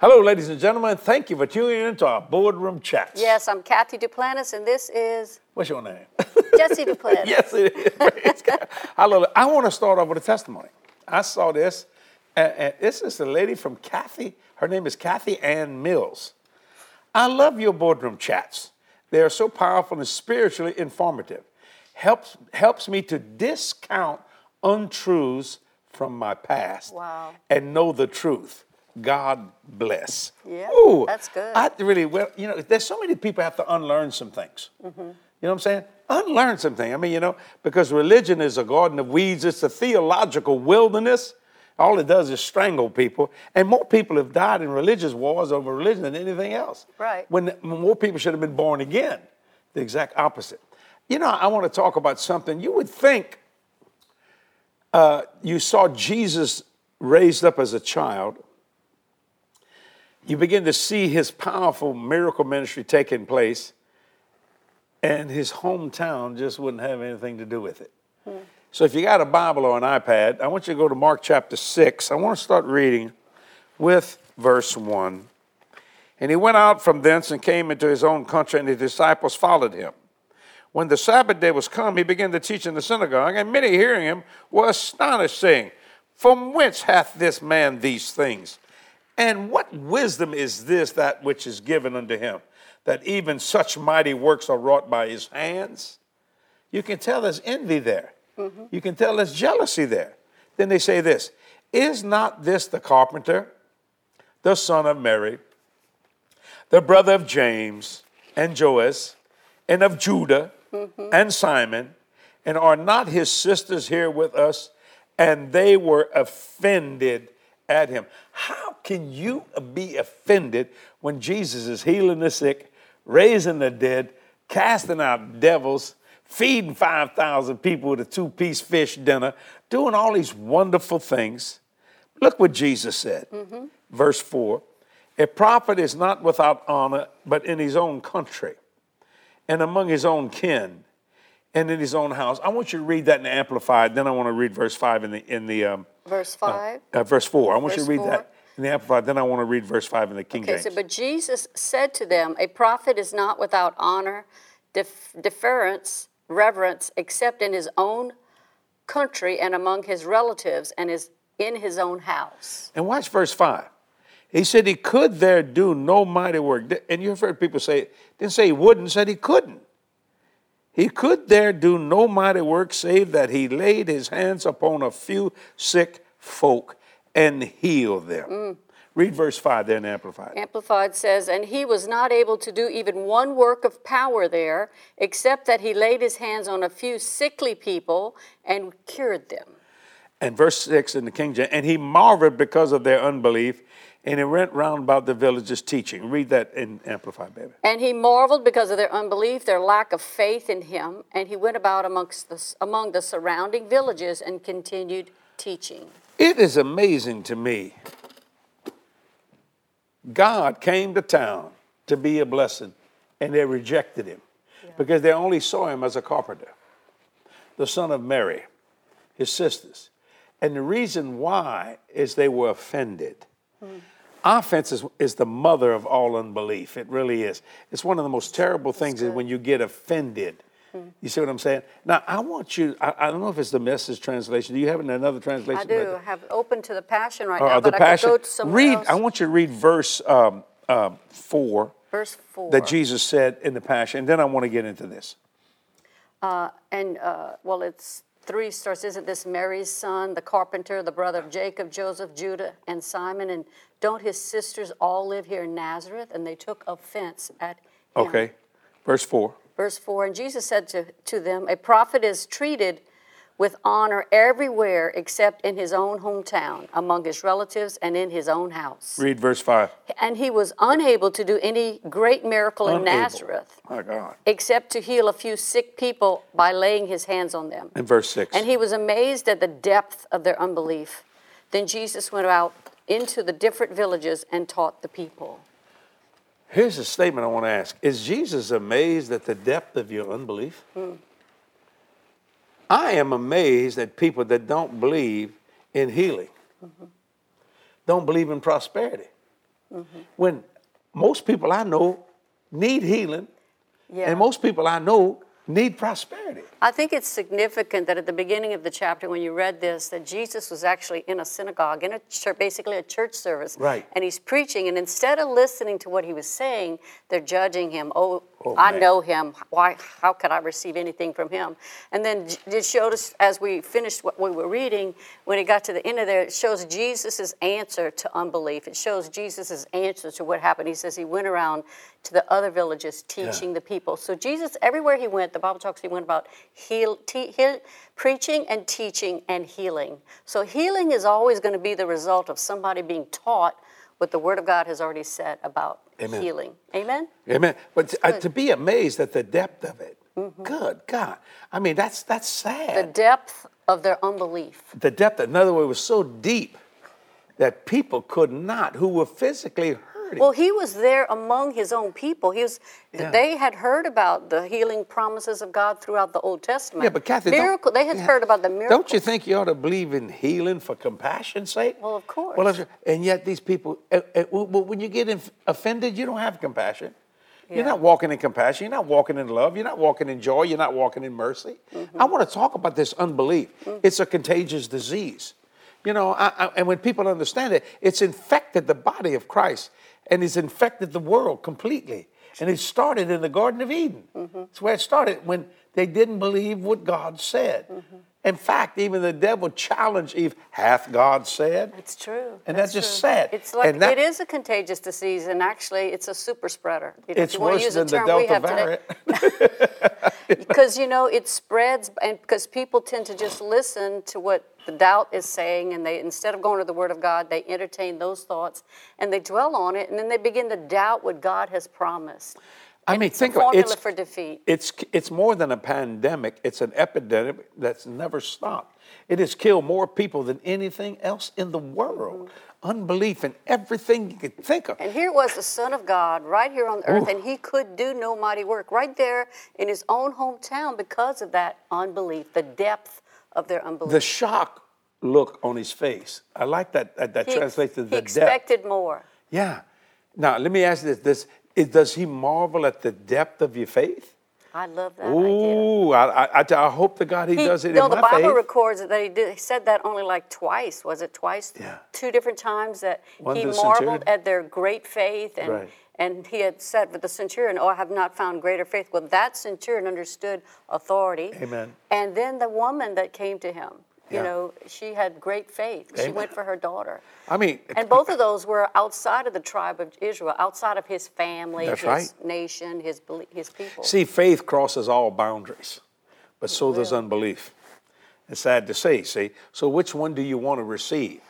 Hello, ladies and gentlemen. Thank you for tuning in to our boardroom chats. Yes, I'm Kathy Duplantis, and this is What's your name? Jesse Duplantis. yes, it is. Hallelujah. I want to start off with a testimony. I saw this, and, and this is a lady from Kathy. Her name is Kathy Ann Mills. I love your boardroom chats. They are so powerful and spiritually informative. Helps helps me to discount untruths from my past Wow. and know the truth. God bless. Yeah, Ooh, that's good. I really well, you know, there's so many people have to unlearn some things. Mm-hmm. You know what I'm saying? Unlearn something. I mean, you know, because religion is a garden of weeds. It's a theological wilderness. All it does is strangle people, and more people have died in religious wars over religion than anything else. Right. When more people should have been born again. The exact opposite. You know, I want to talk about something. You would think uh, you saw Jesus raised up as a child. You begin to see his powerful miracle ministry taking place, and his hometown just wouldn't have anything to do with it. Hmm. So, if you got a Bible or an iPad, I want you to go to Mark chapter 6. I want to start reading with verse 1. And he went out from thence and came into his own country, and his disciples followed him. When the Sabbath day was come, he began to teach in the synagogue, and many hearing him were astonished, saying, From whence hath this man these things? And what wisdom is this that which is given unto him, that even such mighty works are wrought by his hands? You can tell there's envy there. Mm-hmm. You can tell there's jealousy there. Then they say this Is not this the carpenter, the son of Mary, the brother of James and Joses, and of Judah mm-hmm. and Simon, and are not his sisters here with us? And they were offended at him. How can you be offended when Jesus is healing the sick, raising the dead, casting out devils, feeding 5,000 people with a two piece fish dinner, doing all these wonderful things? Look what Jesus said. Mm-hmm. Verse 4 A prophet is not without honor, but in his own country and among his own kin and in his own house. I want you to read that in the Amplified. Then I want to read verse 5 in the, in the um, Verse 5. uh, verse 4. I want you to read four. that in the Amplified. Then I want to read verse 5 in the King Okay, James. so, but Jesus said to them, A prophet is not without honor, def- deference, reverence, except in his own country and among his relatives and is in his own house. And watch verse 5. He said he could there do no mighty work. And you've heard people say, didn't say he wouldn't, said he couldn't. He could there do no mighty work save that he laid his hands upon a few sick folk and healed them. Mm. Read verse 5 there in Amplified. Amplified says, And he was not able to do even one work of power there, except that he laid his hands on a few sickly people and cured them. And verse 6 in the King James, and he marveled because of their unbelief, and he went round about the villages teaching. Read that in Amplified, baby. And he marveled because of their unbelief, their lack of faith in him, and he went about amongst the, among the surrounding villages and continued teaching. It is amazing to me. God came to town to be a blessing, and they rejected him because they only saw him as a carpenter, the son of Mary, his sisters. And the reason why is they were offended. Offense is, is the mother of all unbelief. It really is. It's one of the most terrible things is when you get offended. You see what I'm saying? Now, I want you, I, I don't know if it's the message translation. Do you have another translation? I do have open to the passion right Or now, the but passion. I could go to somewhere read. else. I want you to read verse um, um, four Verse 4. that Jesus said in the passion, and then I want to get into this. And, uh, well, it's three starts. Isn't this Mary's son, the carpenter, the brother of Jacob, Joseph, Judah, and Simon? And don't his sisters all live here in Nazareth? And they took offense at him. Okay, verse four. Verse 4 And Jesus said to, to them, A prophet is treated with honor everywhere except in his own hometown, among his relatives, and in his own house. Read verse five. And he was unable to do any great miracle in Unable. Nazareth My God. except to heal a few sick people by laying his hands on them. And verse six. And he was amazed at the depth of their unbelief. Then Jesus went out into the different villages and taught the people. Here's a statement I want to ask: Is Jesus amazed at the depth of your unbelief? Hmm. I am amazed at people that don't believe in healing, don't believe in prosperity. when most people I know need healing, Yeah. and most people I know need prosperity. I think it's significant that at the beginning of the chapter, when you read this, that Jesus was actually in a synagogue, in a church, basically a church service. Right. And he's preaching, and instead of listening to what he was saying, they're judging him. Oh, Oh, I man. know him. Why? How could I receive anything from him? And then it showed us as we finished what we were reading, when it got to the end of there, it shows Jesus' answer to unbelief. It shows Jesus' answer to what happened. He says he went around to the other villages teaching the people. So Jesus, everywhere he went, the Bible talks he went about heal, te- heal, preaching and teaching and healing. So healing is always going to be the result of somebody being taught what the Word of God has already said about Amen. healing. Amen. Amen. But to, uh, to be amazed at the depth of it, good God. I mean, that's that's sad. The depth of their unbelief. the depth, in other words, was so deep that people could not, who were physically Well, he was there among his own people. He was. Yeah. They had heard about the healing promises of God throughout the Old Testament. yeah, but Kathy, miracle. They had yeah. heard about the miracle. Don't you think you ought to believe in healing for compassion's sake? Well, of course. Well, and yet these people, eh, eh, well, well, when you get offended, you don't have compassion. You're not walking in compassion. You're not walking in love. You're not walking in joy. You're not walking in mercy. Mm-hmm. I want to talk about this unbelief. Mm-hmm. It's a contagious disease. You know, I, I, and when people understand it, it's infected the body of Christ and it's infected the world completely. And it started in the Garden of Eden. Mm-hmm. That's where it started when they didn't believe what God said. Mm-hmm. In fact, even the devil challenged Eve, hath God said? It's true. And that's just true. sad. It's like that- it is a contagious disease, and actually, it's a super spreader. You know, It's worse than the Delta variant. because you know it spreads, and because people tend to just listen to what the doubt is saying, and they instead of going to the Word of God, they entertain those thoughts and they dwell on it, and then they begin to doubt what God has promised. I mean, it's think about formula it's, for defeat. It's, it's more than a pandemic, it's an epidemic that's never stopped. It has killed more people than anything else in the world. Mm-hmm. Unbelief in everything you could think of. And here was the Son of God right here on earth, and he could do no mighty work right there in his own hometown because of that unbelief, the depth of their unbelief. The shock look on his face. I like that, that, that he, translates to he the depth. expected more. Yeah. Now, let me ask you this, this is, does he marvel at the depth of your faith? I love that idea. Ooh, I, I, I, I hope to God he, He- does it no, in the Bible faith. records that he, did, he said that only like twice. Was it twice? Yeah. Two different times that One he marveled centurion. at their great faith, and Right. and he had said with the centurion, "Oh, I have not found greater faith." Well, that centurion understood authority. Amen. And then the woman that came to him, you Yeah. know, she had great faith. She went for her daughter. I mean, And both of those were outside of the tribe of Israel, outside of his family, his right. nation, his his people. See, faith crosses all boundaries, but so does unbelief. It's sad to say, see. So, which one do you want to receive?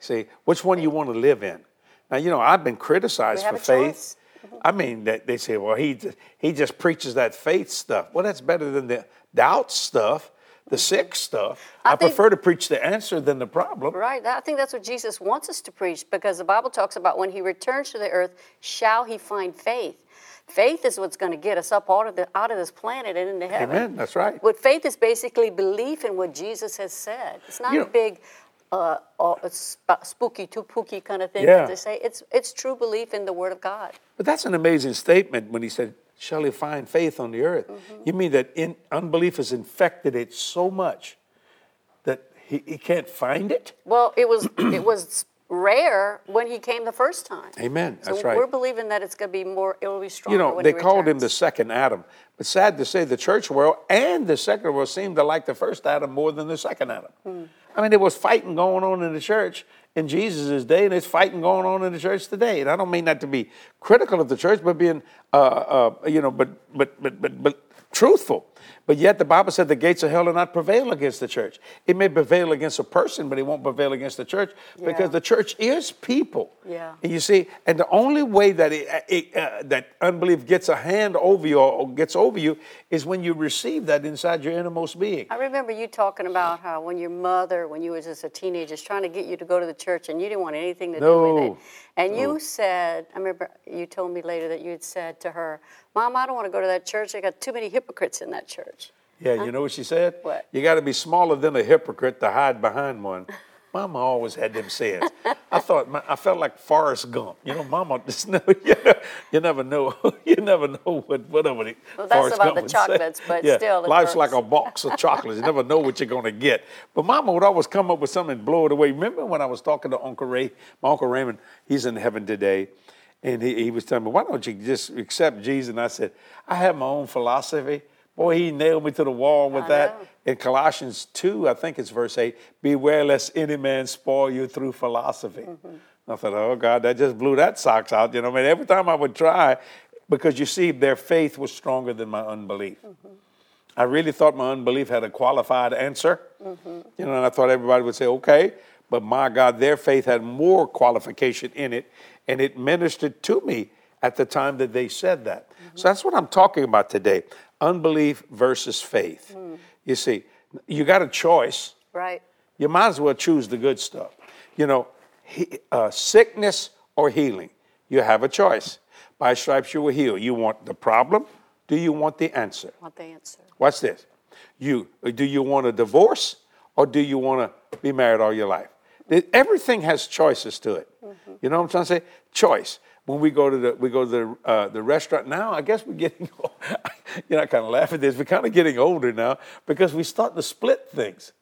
See, which one you want to live in? Now, you know, I've been criticized for faith. I mean, that they say, well, he, he just preaches that faith stuff. Well, that's better than the doubt stuff, the sick stuff. I I, think- prefer to preach the answer than the problem. Right. I think that's what Jesus wants us to preach because the Bible talks about when he returns to the earth, shall he find faith? Faith is what's going to get us up out of, the, out of this planet and into heaven. Amen. That's right. What faith is basically belief in what Jesus has said. It's not You a know- big, uh, uh, sp- spooky, too pooky kind of thing Yeah. they say. It's, it's true belief in the Word of God. But that's an amazing statement when he said, Shall he find faith on the earth? Mm-hmm. You mean that in, unbelief has infected it so much that he, he can't find it? Well, it was it was rare when he came the first time. Amen. So That's right. we're believing that it's going to be more. It will be stronger. You know, they he called him the second Adam. But sad to say, the church world and the secular world seem to like the first Adam more than the second Adam. Hmm. I mean, there was fighting going on in the church in Jesus' day, and there's fighting going on in the church today. And I don't mean that to be critical of the church, but being, uh, uh, you know, but, but, but, but, but truthful. But yet the Bible said the gates of hell will not prevail against the church. It may prevail against a person, but it won't prevail against the church Yeah. because the church is people. Yeah. And you see, and the only way that it, it, uh, that unbelief gets a hand over you or gets over you is when you receive that inside your innermost being. I remember you talking about how when your mother, when you was just a teenager, was trying to get you to go to the church and you didn't want anything to do with it. No. And you said, I remember you told me later that you had said to her, Mom, I don't want to go to that church. They got too many hypocrites in that church. Yeah, you know what she said? What? You got to be smaller than a hypocrite to hide behind one. Mama always had them sayings. I thought my, I felt like Forrest Gump. You know, Mama just know you, you never know you never know what whatever the Well, that's Forrest about Gump the chocolates, say. but yeah, still life's like a box of chocolates. You never know what you're gonna get. But Mama would always come up with something and blow it away. Remember when I was talking to Uncle Ray, my Uncle Raymond, he's in heaven today. And he, he was telling me, why don't you just accept Jesus? And I said, I have my own philosophy. Boy, he nailed me to the wall with I that. know. In Colossians 2, I think it's verse 8, beware lest any man spoil you through philosophy. Mm-hmm. I thought, oh God, that just blew that socks out. You know, I mean, every time I would try, because you see, their faith was stronger than my unbelief. Mm-hmm. I really thought my unbelief had a qualified answer. Mm-hmm. You know, and I thought everybody would say, okay. But my God, their faith had more qualification in it, and it ministered to me at the time that they said that. So mm-hmm. that's what I'm talking about today unbelief versus faith. You see, you got a choice. Right. You might as well choose the good stuff. You know, he, uh, sickness or healing, you have a choice. By stripes you were healed. You want the problem? Do you want the answer? Want the answer. Watch this. You do you want a divorce or do you want to be married all your life? Everything has choices to it. You know what I'm trying to say? Choice. When we go to the we go to the uh, the restaurant now, I guess we're getting. you know, I kind of laugh at this. We're kind of getting older now because we start to split things.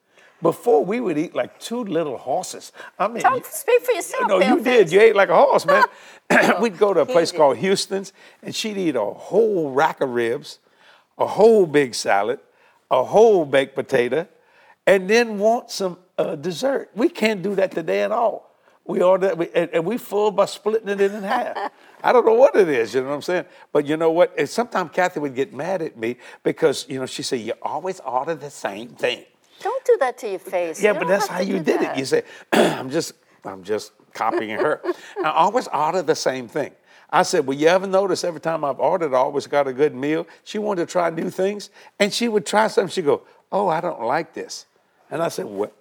Before we would eat like two little horses. I mean, Talk, speak for yourself. no, you did. You ate like a horse, man. We'd go to a place called Houston's, and she'd eat a whole rack of ribs, a whole big salad, a whole baked potato, and then want some uh, dessert. We can't do that today at all. We order, we, and, and we full by splitting it in half. I don't know what it is, you know what I'm saying? But you know what? And sometimes Kathy would get mad at me because, you know, she said, you always order the same thing. Don't do that to your face. Yeah, You but that's how you did that. it. You say, I'm just, I'm just copying her. I always order the same thing. I said, Well, you ever notice every time I've ordered, I always got a good meal? She wanted to try new things, and she would try something. She'd go, Oh, I don't like this. And I said, What?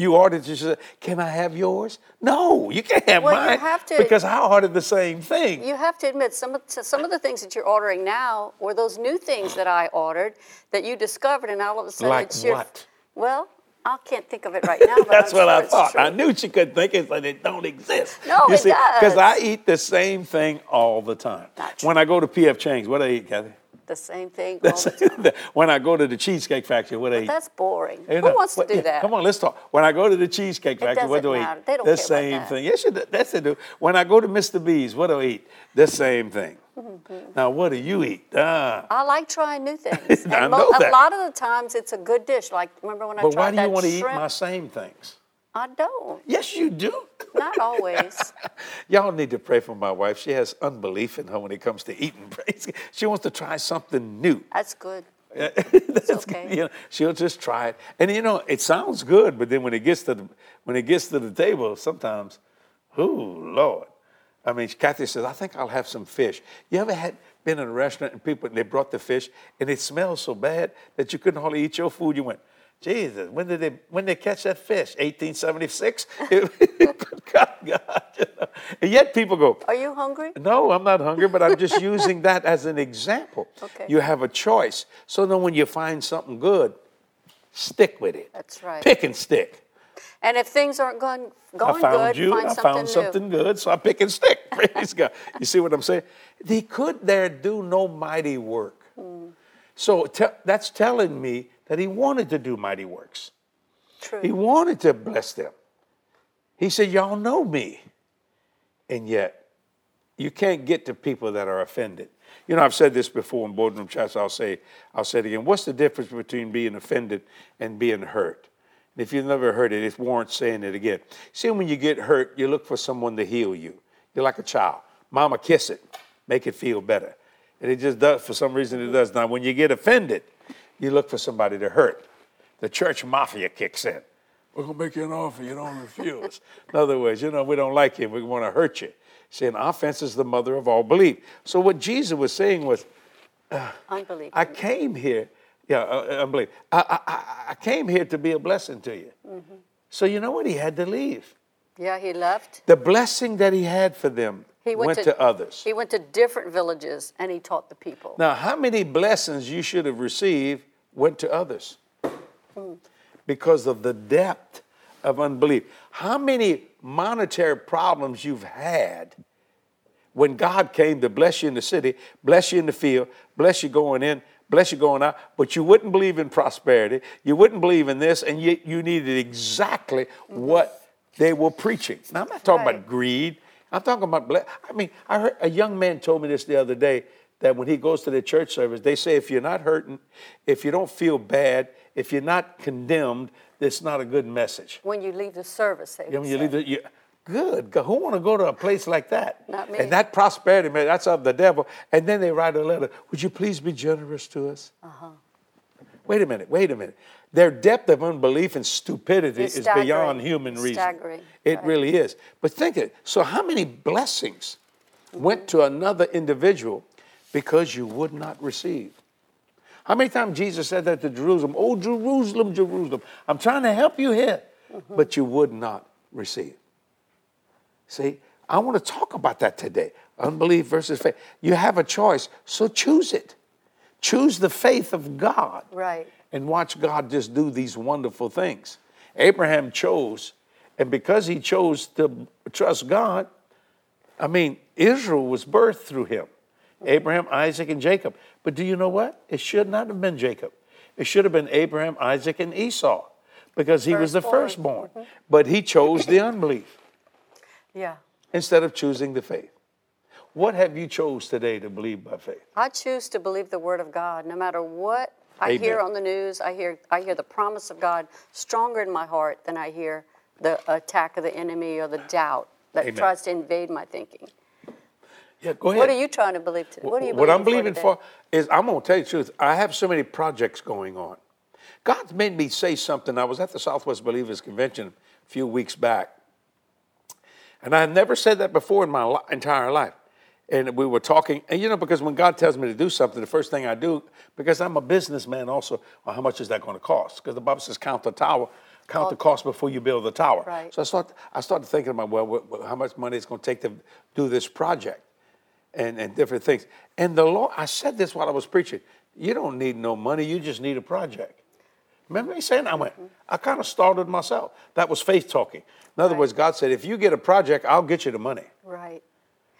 You ordered, said, Can I have yours? No, you can't have Well, you mine. have to- Because I ordered the same thing. You have to admit some of some of the things that you're ordering now were those new things that I ordered that you discovered, and all of a sudden Like it's your. what? Well, I can't think of it right now. But That's I'm what sure I thought. true. I knew she couldn't think it, so it don't exist. No, you it see, Because. I eat the same thing all the time. When I go to PF Chang's, what do I eat, Kathy? The same thing. All That's the time. when I go to the Cheesecake Factory, what do I eat? That's boring. You Who wants to do yeah, that? Come on, let's talk. When I go to the Cheesecake Factory, what do I eat? They don't the care about same that. thing. Yes. That's it. When I go to Mr. B's, what do I eat? The same thing. Mm-hmm. Now, what do you eat? Ah. I like trying new things. I And know A that. lot of the times it's a good dish. Like remember when I But tried that shrimp? But why do you want to eat my same things? I don't. Yes, you do. Not always. Y'all need to pray for my wife. She has unbelief in her when it comes to eating. Praise She wants to try something new. That's good. That's, okay. You know, she'll just try it, and you know it sounds good, but then when it gets to the when it gets to the table, sometimes, oh Lord, I mean, Kathy says, I think I'll have some fish. You ever had been in a restaurant and people and they brought the fish and it smelled so bad that you couldn't hardly eat your food? You went, Jesus, when did they when they catch that fish? 1876. God, God, you know. And yet people go, Are you hungry? no, I'm not hungry, but I'm just using that as an example. Okay. You have a choice. So then when you find something good, stick with it. That's right. Pick and stick. And if things aren't going going I found good, you, find I something found new. something good, so I pick and stick. Praise God. You see what I'm saying? They could there do no mighty work. So te- that's telling me that he wanted to do mighty works. True. He wanted to bless them. He said, Y'all know me. And yet, you can't get to people that are offended. You know, I've said this before in boardroom chats. I'll say, I'll say it again. What's the difference between being offended and being hurt? And if you've never heard it, it warrants saying it again. See, when you get hurt, you look for someone to heal you. You're like a child. Mama, kiss it, make it feel better. And it just does, for some reason, it does. Now, when you get offended, you look for somebody to hurt. The church mafia kicks in. We're going to make you an offer you don't refuse. in other words, you know, we don't like you, we want to hurt you. See, an offense is the mother of all belief. So, what Jesus was saying was, uh, Unbelief. I came here, yeah, uh, uh, unbelief. I, I, I- I came here to be a blessing to you. Mm-hmm. So, you know what? He had to leave. yeah, he left. The blessing that he had for them He went, went, to, others. He went to different villages and he taught the people. Now, how many blessings you should have received went to others? Hmm. Because of the depth of unbelief. How many monetary problems you've had when God came to bless you in the city, bless you in the field, bless you going in, bless you going out, but you wouldn't believe in prosperity, you wouldn't believe in this, and you, you needed exactly mm-hmm. what they were preaching. Now, I'm not talking Right. about greed. I'm talking about, I mean, I heard a young man told me this the other day that when he goes to the church service, they say if you're not hurting, if you don't feel bad, if you're not condemned, it's not a good message. When you leave the service, they would you say. leave the, you, good. Who want to go to a place like that? Not me. And that prosperity, man, that's of the devil. And then they write a letter. Would you please be generous to us? Uh-huh. Wait a minute. Wait a minute. Their depth of unbelief and stupidity is beyond human reason. staggering, It right. really is. But think it. So how many blessings went to another individual because you would not receive? How many times Jesus said that to Jerusalem? Oh, Jerusalem, Jerusalem, I'm trying to help you here, but you would not receive. See, I want to talk about that today. Unbelief versus faith. You have a choice, so choose it. Choose the faith of God Right. And watch God just do these wonderful things. Abraham chose, and because he chose to trust God, I mean, Israel was birthed through him Abraham, Isaac, and Jacob. But do you know what? It should not have been Jacob. It should have been Abraham, Isaac, and Esau because he was the Firstborn. firstborn. But he chose the unbelief Yeah. instead of choosing the faith. What have you chose today to believe by faith? I choose to believe the word of God no matter what I hear on the news. I hear I hear the promise of God stronger in my heart than I hear the attack of the enemy or the doubt that Amen. tries to invade my thinking. Yeah, go ahead. What are you trying to believe today? What are you what I'm believing for? for is I'm going to tell you the truth. I have so many projects going on. God's made me say something. I was at the Southwest Believers Convention a few weeks back, and I had never said that before in my li- entire life. And we were talking, and you know, because when God tells me to do something, the first thing I do, because I'm a businessman also, well, how much is that going to cost? Because the Bible says, count the tower, count the cost before you build the tower. Right. So I start, I started thinking about, well, how much money it's going to take to do this project and, and different things. And the Lord, I said this while I was preaching. You don't need no money, you just need a project. Remember me saying? I went, I kind of started myself. That was faith talking. In other Right. words, God said, if you get a project, I'll get you the money. Right.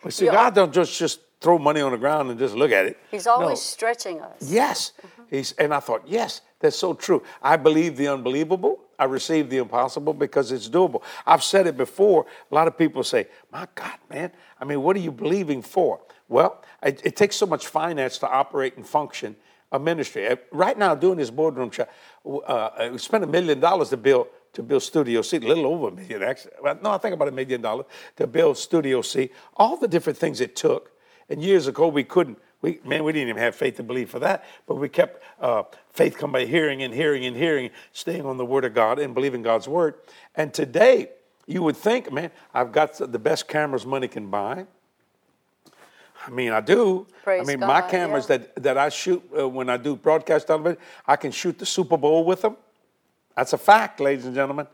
But see. God don't just, just throw money on the ground and just look at it. He's always No. stretching us. Yes. He's, and I thought, yes, that's so true. I believe the unbelievable. I receive the impossible because it's doable. I've said it before. A lot of people say, my God, man, I mean, what are you believing for? Well, it, it takes so much finance to operate and function a ministry. Uh, Right now, doing this boardroom chat, uh, we spent a million dollars to build to build Studio C, a little over a million actually. Well, no, I think about a million dollars to build Studio C. All the different things it took. And years ago, we couldn't. We man, we didn't even have faith to believe for that. But we kept uh, faith come by hearing and hearing and hearing, staying on the Word of God and believing God's Word. And today, you would think, man, I've got the best cameras money can buy. I mean, I do. Praise I mean, my cameras yeah. that, that I shoot uh, when I do broadcast television, I can shoot the Super Bowl with them. That's a fact, ladies and gentlemen.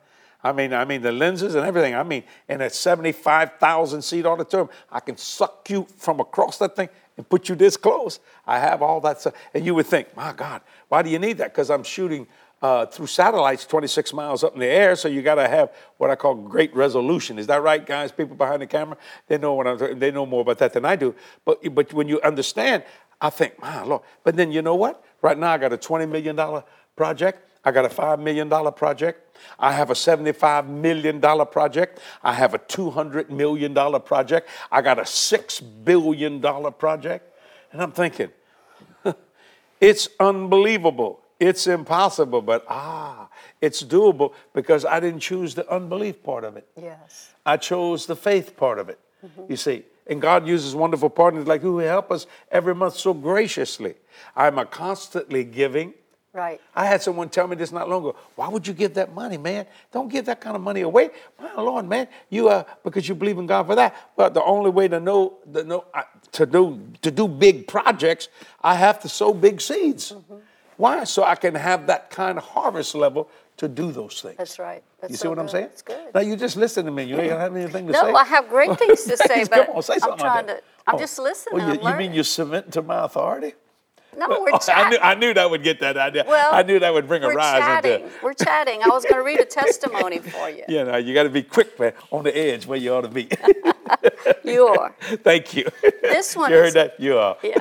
I mean, I mean the lenses and everything. I mean, in a seventy-five thousand seat auditorium, I can suck you from across that thing and put you this close. I have all that stuff, and you would think, my God, why do you need that? Because I'm shooting uh, through satellites, twenty-six miles up in the air, so you got to have what I call great resolution. Is that right, guys? People behind the camera, they know what I'm. They know more about that than I do. But but when you understand, I think, my Lord. But then you know what? Right now, I got a twenty million dollar project. I got a $5 million project. I have a $75 million project. I have a $200 million project. I got a $6 billion project. And I'm thinking, it's unbelievable. It's impossible, but ah, it's doable because I didn't choose the unbelief part of it. Yes. I chose the faith part of it. You see, and God uses wonderful partners like who help us every month so graciously. I'm a constantly giving. Right. I had someone tell me this not long ago. Why would you give that money, man? Don't give that kind of money away. My Lord, man, you uh, because you believe in God for that. But the only way to know, the, know uh, to do to do big projects, I have to sow big seeds. Why? So I can have that kind of harvest level to do those things. That's right. That's you see so what I'm saying? That's good. Now you just listen to me. You ain't have anything to No, say. No, I have great things to say, Come but on, say I'm something like trying that. to. I'm Oh. just listening. Oh, you, you mean you submit to my authority? No, we're oh, I chatting. knew, I knew that would get that idea. Well, I knew that would bring a We're rise chatting. into We're chatting. I was going to read a testimony for you. You know, you got to be quick, man, on the edge where you ought to be. You are. Thank you. This one You heard that? You are. Yeah.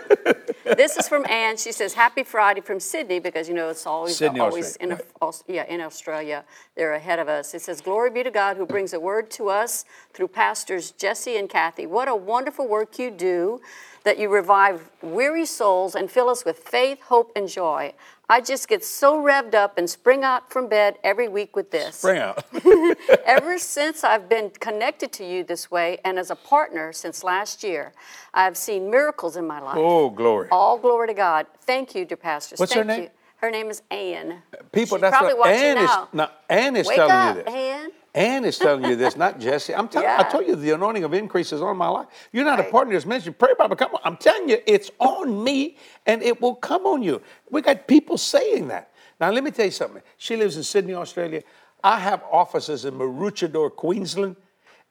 this is from Anne. She says, "Happy Friday from Sydney," because you know it's always Sydney, always in Aus- yeah in Australia. They're ahead of us. It says, "Glory be to God who brings a word to us through pastors Jesse and Kathy. What a wonderful work you do." That you revive weary souls and fill us with faith, hope, and joy. I just get so revved up and spring out from bed every week with this. Bring out. Ever since I've been connected to you this way and as a partner since last year, I've seen miracles in my life. Oh, glory. All glory to God. Thank you, dear pastors. What's her Thank name? You. Her name is Anne. People, She's that's probably what Ann is. now. Now, Ann is Wake telling up, you this. Ann. Ann is telling you this, not Jesse. I'm telling. I told you the anointing of increase is on my life. You're not a Right. partner in this ministry. Pray about it. Come on. I'm telling you, it's on me, and it will come on you. We got people saying that. Now, let me tell you something. She lives in Sydney, Australia. I have offices in Maroochydore, Queensland,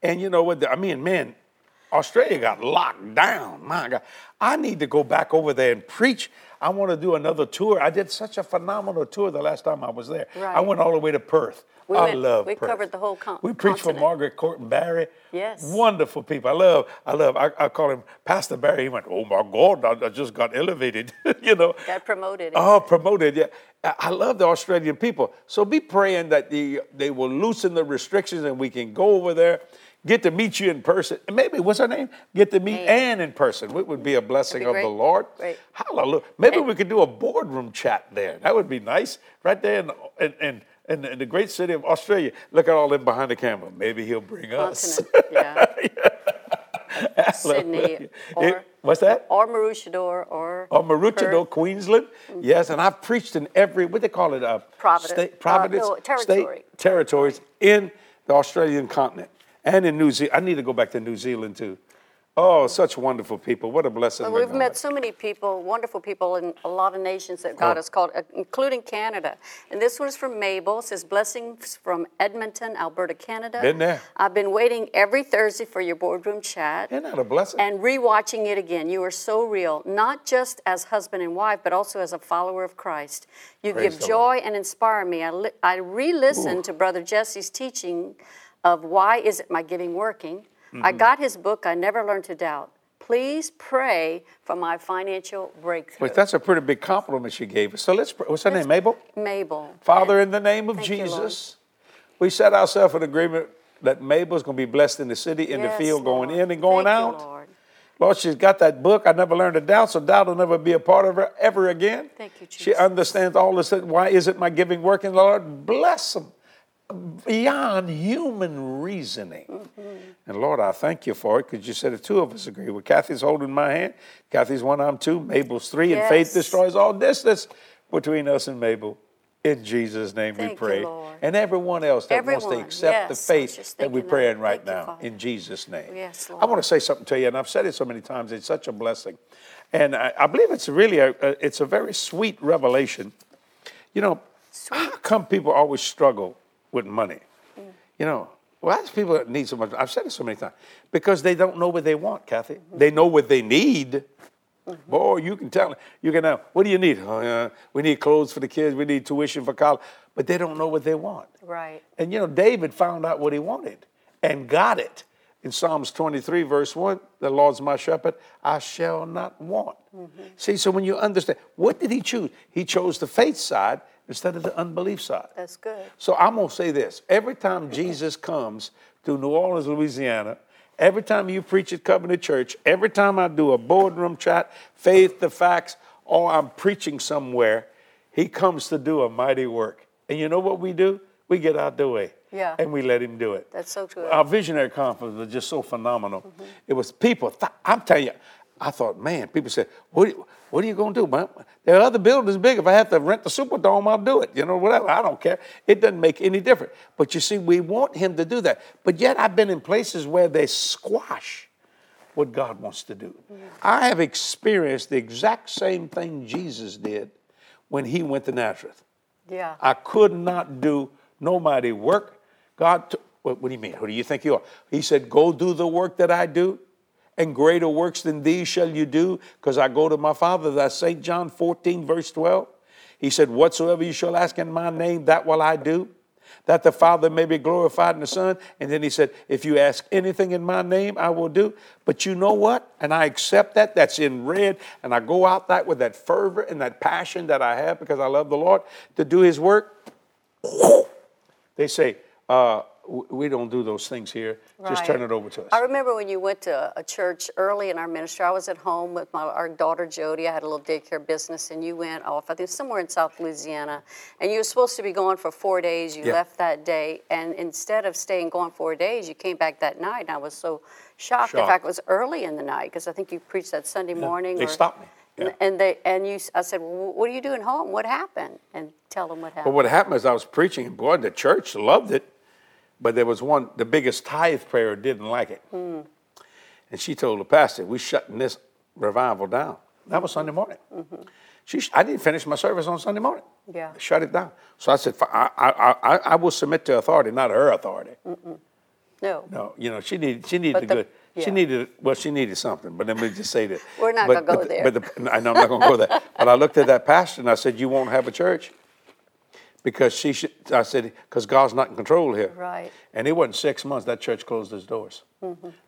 and you know what? I mean, man, Australia got locked down. My God. I need to go back over there and preach. I want to do another tour. I did such a phenomenal tour the last time I was there. Right. I went all the way to Perth. We I went- love we Perth. covered the whole con- We preached for. Margaret Court and Barry. Yes. Wonderful people. I love, I love, I, I call him Pastor Barry. He went, Oh my God, I, I just got elevated. you know. Got promoted. Oh, promoted, yeah. I- I love the Australian people. So be praying that the, they will loosen the restrictions and we can go over there, get to meet you in person. And maybe, what's her name? Get to meet Anne, Ann in person. It would be a blessing of the. Lord. Great. Hallelujah. Maybe we could do a boardroom chat there. That would be nice. Right there in, in, in, in, in the great city of Australia. Look at all them behind the camera. Maybe he'll bring us. Continent. Yeah. Sydney It- or, what's that? or Maroochydore or Or Maroochydore, Perth. Queensland. Yes, and I've preached in every, what they call it? Uh, Providence. State, Uh, no, territory. State territories in the Australian continent and in New Zealand. I need to go back to New Zealand too. Oh, such wonderful people. What a blessing. Well, we've God. met so many people, wonderful people in a lot of nations that God Oh. has called, uh, including Canada. And this one's from Mabel. It says, Blessings from Edmonton, Alberta, Canada. Been there. I've been waiting every Thursday for your boardroom chat Isn't that a blessing? and rewatching it again. You are so real, not just as husband and wife, but also as a follower of Christ. You Praise give joy and inspire me. I, li- I re listened to Brother Jesse's teaching of Why Isn't My Giving Working? I Mm-hmm. got his book, I Never Learned to Doubt. Please pray for my financial breakthrough. But that's a pretty big compliment she gave us. So let's, pray. what's her name, Mabel? Mabel. Father, in the name of Thank you, Jesus, we set ourselves in agreement that Mabel's going to be blessed in the city, in Yes, the field, going in and going Thank you, out. Lord. Lord, she's got that book. I never learned to doubt, so doubt will never be a part of her ever again. Thank you, Jesus. She understands all this. Why isn't my giving working? Lord, bless them beyond human reasoning. Mm-hmm. And Lord, I thank you for it because you said the two of us agree. Well, Kathy's holding my hand. Kathy's one, I'm two. Mabel's three, and faith destroys all distance between us and Mabel. In Jesus' name Thank we you, pray. Lord. And everyone else that wants to accept the yes, was faith that we're that. praying right Thank you, now. Father. In Jesus' name. Yes, Lord. I want to say something to you, and I've said it so many times. It's such a blessing, and I, I believe it's really a, a it's a very sweet revelation. You know, how come people always struggle with money? Mm. You know, well, that's people that need so much. I've said it so many times because they don't know what they want, Kathy. They know what they need. Mm-hmm. Boy, you can tell. You can know. What do you need? Oh, yeah, we need clothes for the kids. We need tuition for college. But they don't know what they want. Right. And you know, David found out what he wanted and got it. In Psalms 23, verse 1, the Lord's my shepherd, I shall not want. See, so when you understand, what did he choose? He chose the faith side instead of the unbelief side. That's good. So I'm going to say this every time Jesus comes to New Orleans, Louisiana, every time you preach at Covenant Church, every time I do a boardroom chat, faith, the facts, or I'm preaching somewhere, he comes to do a mighty work. And you know what we do? We get out the way. Yeah. And we let him do it. That's so true. Our visionary conference was just so phenomenal. Mm-hmm. It was people, th- I'm telling you, I thought, man, people said, what, are you- what are you going to do, man? There are other buildings big. If I have to rent the Superdome, I'll do it. You know, whatever. I don't care. It doesn't make any difference. But you see, we want him to do that. But yet, I've been in places where they squash what God wants to do. I have experienced the exact same thing Jesus did when he went to Nazareth. Yeah. I could not do no mighty work. God, t- what, what do you mean? Who do you think you are? He said, Go do the work that I do. And greater works than these shall you do, because I go to my Father. That's St. John 14, verse 12. He said, Whatsoever you shall ask in my name, that will I do, that the Father may be glorified in the Son. And then he said, If you ask anything in my name, I will do. But you know what? And I accept that. That's in red. And I go out that with that fervor and that passion that I have because I love the Lord to do his work. They say, uh, we don't do those things here. Just turn it over to us. I remember when you went to a church early in our ministry. I was at home with my, our daughter Jodi. I had a little daycare business, and you went off. I think somewhere in South Louisiana, and you were supposed to be gone for four days. You Yeah. left that day, and instead of staying gone four days, you came back that night. And I was so shocked. In fact, it was early in the night because I think you preached that Sunday morning. They or- stopped me. Yeah. And- they and you, I said, well, "What are you doing home? What happened?" And tell them what happened. Well, what happened is I was preaching, and boy, the church loved it. But there was one, the biggest tithe payer didn't like it. Hmm. And she told the pastor, We're shutting this revival down. That was Sunday morning. Mm-hmm. She, sh- I didn't finish my service on Sunday morning. Yeah. Shut it down. So I said, I, I, I, I will submit to authority, not her authority. no. No, you know, she needed, she needed But the, good. She needed, well, she needed something, but let me just say that. We're not gonna go but the- there. But the, I know I'm not gonna go there. But I looked at that pastor and I said, you won't have a church? Because she should, I said, because God's not in control here. Right. And it wasn't six months, that church closed its doors.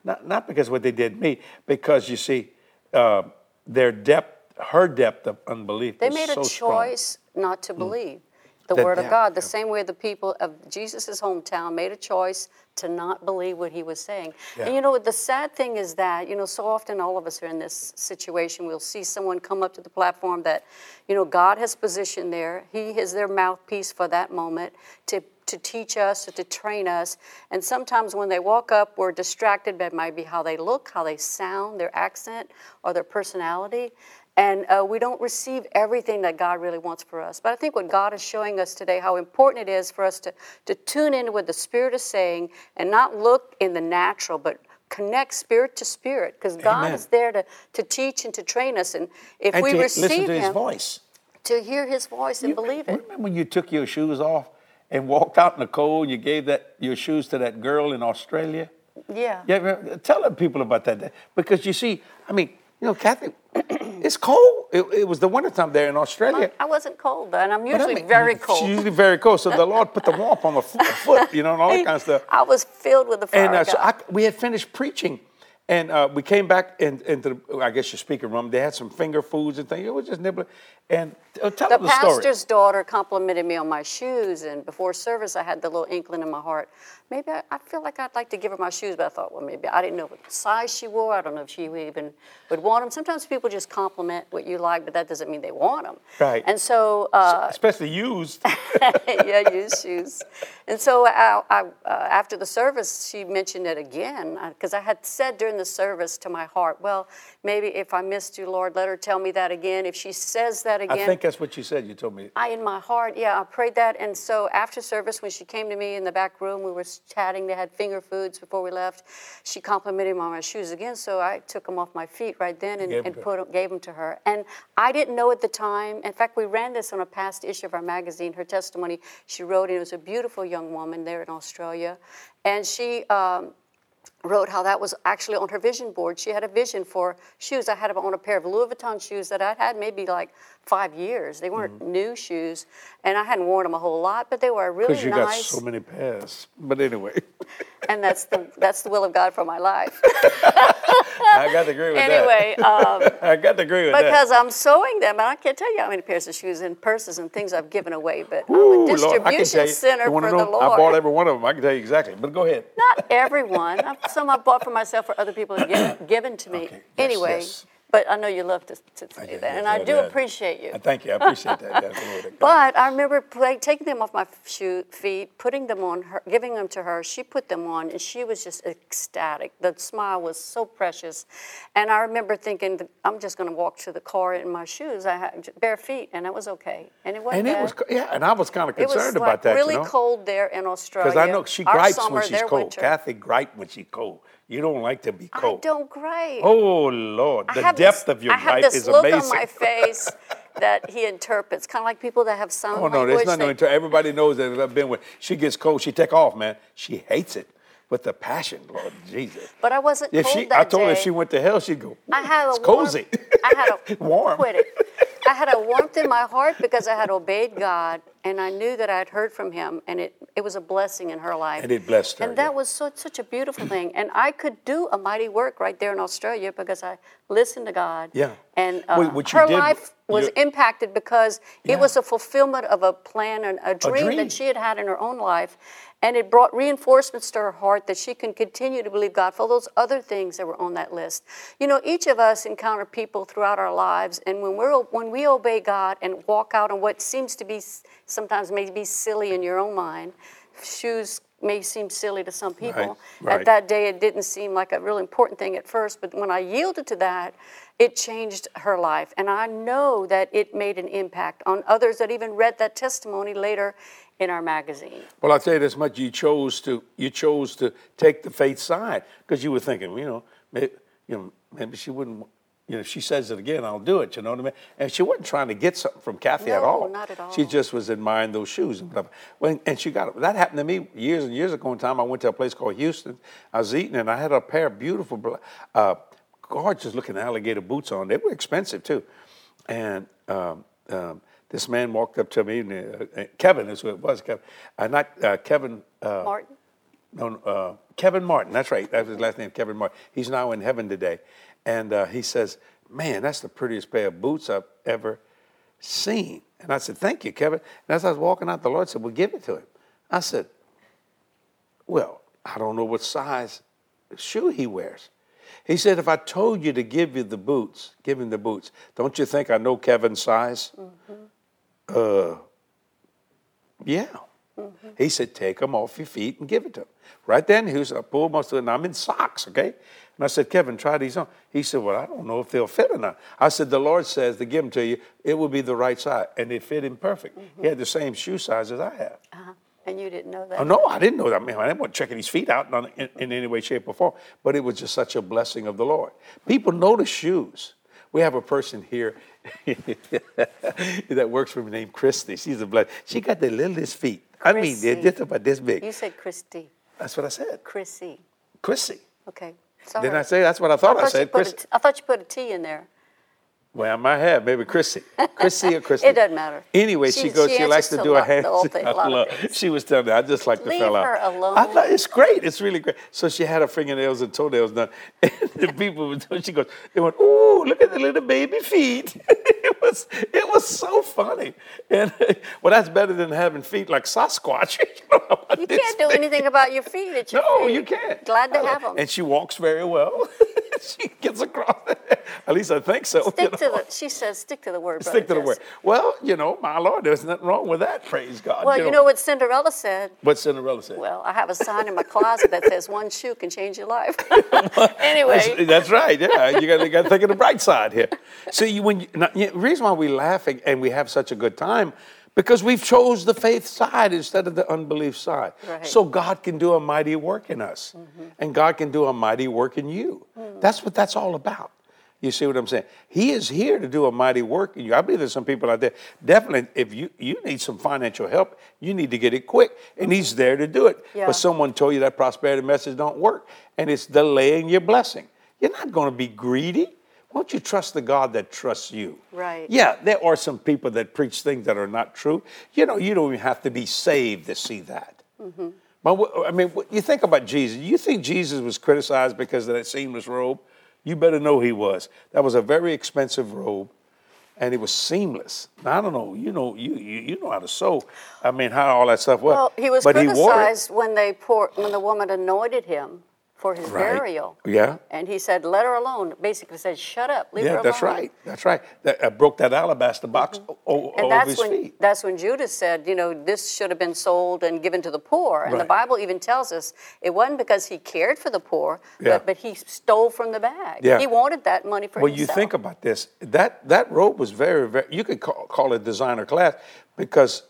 Not, not because what they did me, because you see, uh, their depth, her depth of unbelief They made so a strong. choice not to believe the That- word of God, the same way the people of Jesus' hometown made a choice to not believe what he was saying. Yeah. And you know, the sad thing is that, you know, so often all of us are in this situation. We'll see someone come up to the platform that, you know, God has positioned there. He is their mouthpiece for that moment to to teach us or to train us. And sometimes when they walk up, we're distracted by maybe how they look, how they sound, their accent, or their personality. And uh, we don't receive everything that God really wants for us. But I think what God is showing us today, how important it is for us to, to tune into what the Spirit is saying and not look in the natural, but connect spirit to spirit. Because God Amen. is there to, to teach and to train us. And if And we to receive to his Him, voice. to hear His voice and believe it. Remember when you took your shoes off and walked out in the cold? You gave that your shoes to that girl in Australia. Yeah. Yeah, tell the people about that because you see, I mean, you know, Kathy, it's cold. It, it was the wintertime there in Australia. I wasn't cold, and I'm But I usually mean, very She's cold. usually very cold. So the Lord put the warmth on the foot, you know, and all that kind of stuff. I was filled with the fire And uh, so I, we had finished preaching, and uh, we came back in, into, the, I guess, your speaker room. They had some finger foods and things. It was just nibbling. And uh, tell the the story. pastor's daughter complimented me on my shoes, and before service, I had the little inkling in my heart. Maybe I, I feel like I'd like to give her my shoes, but I thought, well, maybe I didn't know what size she wore. I don't know if she even would want them. Sometimes people just compliment what you like, but that doesn't mean they want them. Right. And so, uh, Especially used. yeah, use shoes. And so I, I, uh, after the service, she mentioned it again because I had said during the service to my heart, well, maybe if I missed you, Lord, let her tell me that again. If she says that again, I think that's what you said. You told me. I, in my heart, yeah, I prayed that. And so after service, when she came to me in the back room, we were chatting. They had finger foods before we left. She complimented me on my shoes again, so I took them off my feet right then and, and her. gave them to her. And I didn't know at the time. In fact, we ran this on a past issue of our magazine. Her testimony, she wrote, and it was a beautiful young woman there in Australia, and she. Um, wrote how that was actually on her vision board. She had a vision for shoes. I had on a pair of Louis Vuitton shoes that I'd had maybe like five years. They weren't Mm-hmm. new shoes, and I hadn't worn them a whole lot, but they were really Because you got nice. so many pairs. But anyway, and that's the that's the will of God for my life. I got to agree with that. anyway, um. I got to agree with that. because I'm sewing them, and I can't tell you how many pairs of shoes and purses and things I've given away. But I'm a Lord, distribution tell you. center You for know? the Lord. I bought every one of them. I can tell you exactly. But go ahead. Not everyone. I've- Some I bought for myself, for other people have given, given to me. Okay. Yes, anyway, yes. But I know you love to, to say that, and I yeah, do appreciate you. I thank you. I appreciate that. But I remember play, taking them off my shoe, feet, putting them on her, giving them to her. She put them on, and she was just ecstatic. The smile was so precious. And I remember thinking, I'm just going to walk to the car in my shoes. I had bare feet, and it was okay. And it wasn't and it was, yeah, and I was kind of was concerned like about that. really you know? cold there in Australia. Because I know she gripes summer, when she's cold. winter. Kathy gripe when she's cold. You don't like to be cold. I don't gripe. Oh Lord, I the depth this, of your I have this is look amazing. on my face that he interprets, kind of like people that have sign Oh no, there's language. nothing they- to Everybody knows that I've been with. She gets cold, she take off, man. She hates it. With the passion, Lord Jesus. But I wasn't If cold she, that I told her if she went to hell, she'd go. I had a it's cozy. Warmth, I had a Warm. Quit it. I had a warmth in my heart because I had obeyed God, and I knew that I had heard from Him, and it, it was a blessing in her life. And it blessed her, And that yeah. was so, such a beautiful thing. And I could do a mighty work right there in Australia because I listened to God. Yeah. And uh, you her did- life was impacted because Yeah. it was a fulfillment of a plan and a dream, dream. that she had had in her own life. And it brought reinforcements to her heart that she can continue to believe God for those other things that were on that list. You know, each of us encounter people throughout our lives, and when we're when we obey God and walk out on what seems to be sometimes may be silly in your own mind, shoes may seem silly to some people. right. At that day, it didn't seem like a real important thing at first, but when I yielded to that, it changed her life. And I know that it made an impact on others that even read that testimony later in our magazine. Well, I'll tell you this much: you chose to you chose to take the faith side because you were thinking, you know, maybe, you know, maybe she wouldn't. You know, if she says it again, I'll do it. You know what I mean? And she wasn't trying to get something from Kathy at No, all. not at all. She just was admiring those shoes and stuff. Well, and she got it. That happened to me years and years ago. One time I went to a place called Houston. I was eating and I had a pair of beautiful, uh, gorgeous looking alligator boots on. They were expensive too. And um, um, this man walked up to me, and, uh, uh, Kevin is who it was, Kevin. Uh, not uh, Kevin. Uh, Martin? no, uh, Kevin Martin. That's right. That was his last name, Kevin Martin. He's now in heaven today. And uh, he says, Man, that's the prettiest pair of boots I've ever seen. And I said, Thank you, Kevin. And as I was walking out, the Lord said, Well, give it to him. I said, Well, I don't know what size shoe he wears. He said, If I told you to give you the boots, give him the boots, don't you think I know Kevin's size? Uh, yeah. He said, take them off your feet and give it to him. Right then, he was, I pulled most of it, and I'm in socks, okay? And I said, Kevin, try these on. He said, well, I don't know if they'll fit or not. I said, the Lord says to give them to you, it will be the right size. And it fit him perfect. He had the same shoe size as I have. Uh-huh. And you didn't know that. Oh, no, I didn't know that. Man, I didn't want checking his feet out in, in, in any way, shape, or form. But it was just such a blessing of the Lord. People notice shoes. We have a person here that works for me named Christy. She's a blessing. She got the littlest feet. I mean, they're just about this big. You said Christy. That's what I said. Chrissy. Chrissy. Okay. Sorry. Didn't I say that's what I thought I, thought you said? put a Chrissy. t- I thought you put a T in there. Well, I might have maybe Chrissy, Chrissy or Christy. It doesn't matter. Anyway, she, She- goes. she She, likes to do a hand. the whole thing- a lot of I love- She was telling me, I just like to Leave fill out. her alone. I thought it's great. It's really great. So she had her fingernails and toenails done, and the people. She goes, they went, "Ooh, look at the little baby feet." it was, it was so funny. And well, that's better than having feet like Sasquatch. you know, You can't do anything about your feet. It's your No, feet. you can't. Glad to I- have them. And she walks very well. she gets across. At least I think so. Stick you to know. the. She says, stick to the word. Stick to the word. Well, you know, my Lord, there's nothing wrong with that. Praise God. Well, you know what Cinderella said. what Cinderella said. Well, I have a sign in my closet that says one shoe can change your life. anyway, That's, that's right. Yeah, you got you got to think of the bright side here. See, when you, now, the reason why we're laughing and we have such a good time, because we've chose the faith side instead of the unbelief side. Right. So God can do a mighty work in us, mm-hmm. and God can do a mighty work in you. Mm. That's what that's all about. You see what I'm saying? He is here to do a mighty work in you. I believe there's some people out there. Definitely, if you, you need some financial help, you need to get it quick, and He's there to do it. Yeah. But someone told you that prosperity message don't work, and it's delaying your blessing. You're not going to be greedy. Won't you trust the God that trusts you? Right. Yeah, there are some people that preach things that are not true. You know, you don't even have to be saved to see that. Mm-hmm. But I mean, you think about Jesus. You think Jesus was criticized because of that seamless robe? You better know he was. That was a very expensive robe, and it was seamless. Now, I don't know. You know, you you, you know how to sew. I mean, how all that stuff was. well, he was but he criticized when they pour, when the woman anointed him for his Right. burial. Yeah. And he said, "Let her alone." Basically said, "Shut up, leave her Yeah, alone." that's right. That's right. That uh, broke that alabaster box o- o- Mm-hmm. And over that's his when feet. that's when Judas said, you know, this should have been sold and given to the poor. And the Bible even tells us it wasn't because he cared for the poor, Yeah. but, but he stole from the bag. Yeah. He wanted that money for himself. Well, you think about this. That that robe was very, very. You could call, call it designer class because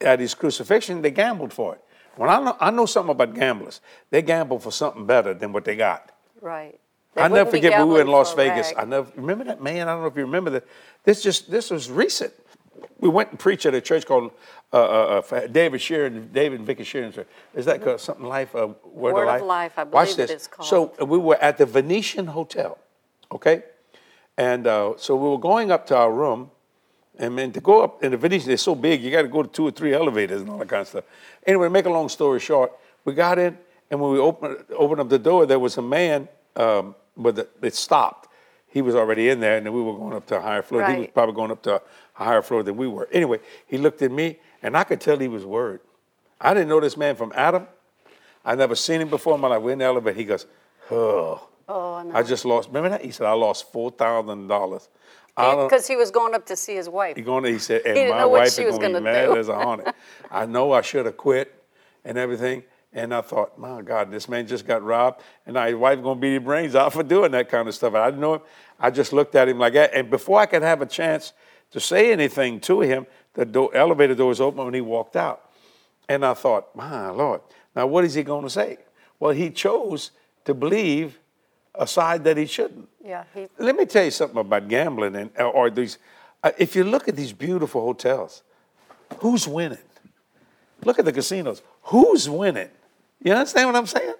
at his crucifixion they gambled for it. When I know, I know something about gamblers. They gamble for something better than what they got. right. They I never forget when we were in Las Vegas. I never remember that man. I don't know if you remember that. This just this was recent. we went and preached at a church called uh, uh, uh, David Sheeran, David and Vicky Sheeran. Church. Is that called something Life? Uh, Word, Word of of Life. Life, I Watch believe this. it is called. So uh, we were at the Venetian Hotel, okay, and uh, so we were going up to our room, and then to go up in the Venetian, it's so big, you got to go to two or three elevators and all that kind of stuff. Anyway, to make a long story short, we got in, and when we opened opened up the door, there was a man, um, but the, it stopped. He was already in there, and then we were going up to a higher floor. He was probably going up to a higher floor than we were. Anyway, he looked at me, and I could tell he was worried. I didn't know this man from Adam. I never seen him before in my life. We're in the elevator. He goes, "Oh, Oh, I know. I just lost." Remember that? He said, "I lost four thousand dollars." Because he was going up to see his wife. He going. to He said, "And didn't my what wife she is was going to be mad do. as a hornet." I know I should have quit and everything. And I thought, my God, this man just got robbed, and now his wife gonna beat his brains out for doing that kind of stuff. I didn't know him. I just looked at him like that, and before I could have a chance to say anything to him, the door, elevator door was open when he walked out, and I thought, my Lord, now what is he gonna say? Well, he chose to believe a side that he shouldn't. Yeah, he, Let me tell you something about gambling and or these. Uh, if you look at these beautiful hotels, who's winning? Look at the casinos. Who's winning? You understand what I'm saying?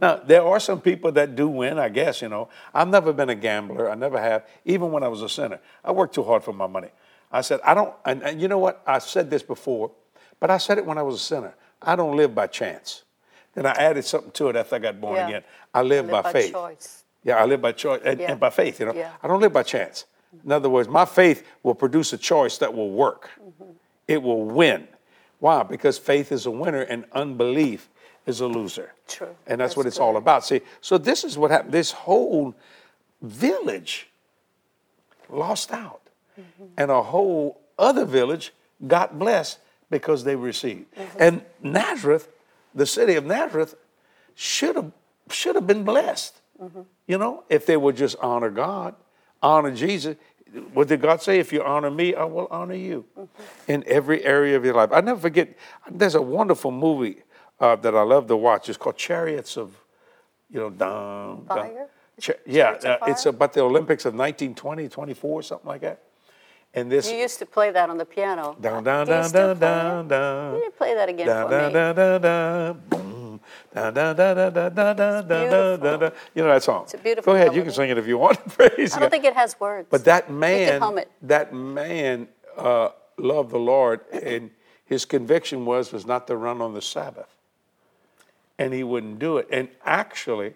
Now there are some people that do win. I guess you know. I've never been a gambler. I never have. Even when I was a sinner, I worked too hard for my money. I said I don't. And, and you know what? I said this before, but I said it when I was a sinner. I don't live by chance. Then I added something to it after I got born Yeah. again. I live, live by, by faith. choice. Yeah, I live by choice and, Yeah. and by faith. You know, Yeah. I don't live by chance. In other words, my faith will produce a choice that will work. Mm-hmm. It will win. Why? Because faith is a winner and unbelief is a loser. True. And that's, what That's it's all about. See, so this is what happened. This whole village lost out, Mm-hmm. and a whole other village got blessed because they received. Mm-hmm. And Nazareth, the city of Nazareth, should have should have been blessed. Mm-hmm. You know, if they would just honor God, honor Jesus. What did God say? If you honor me, I will honor you Mm-hmm. in every area of your life. I never forget. There's a wonderful movie uh, that I love to watch. It's called Chariots of, you know, dun, dun. Fire? Cha- yeah, uh, it's about the Olympics of 1920, 24, something like that. And this you used to play that on the piano. down, down, down, down, down, down. You play that again Down, for down, me? down, down, down, boom. Down, down, down, down, down, down, down, down, down, down, down. You know that song. It's a beautiful Go ahead, you can sing it if you want. Praise I don't think it has words. But that man, that man uh, loved the Lord, and his conviction was was not to run on the Sabbath, and he wouldn't do it. And actually,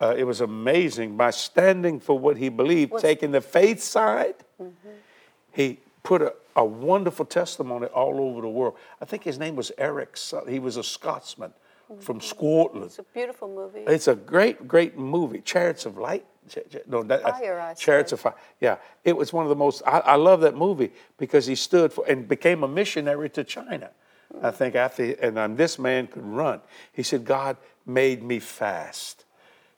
uh, it was amazing by standing for what he believed, taking the faith side. Mm-hmm. He put a, a wonderful testimony all over the world. I think his name was Eric. He was a Scotsman from Scotland. it's a beautiful movie. It's a great, great movie. Chariots of Light. No, that, Fire, I Chariots said. of Fire. Yeah, it was one of the most. I, I love that movie because he stood for and became a missionary to China. I think after and um, this man could run. He said, "God made me fast."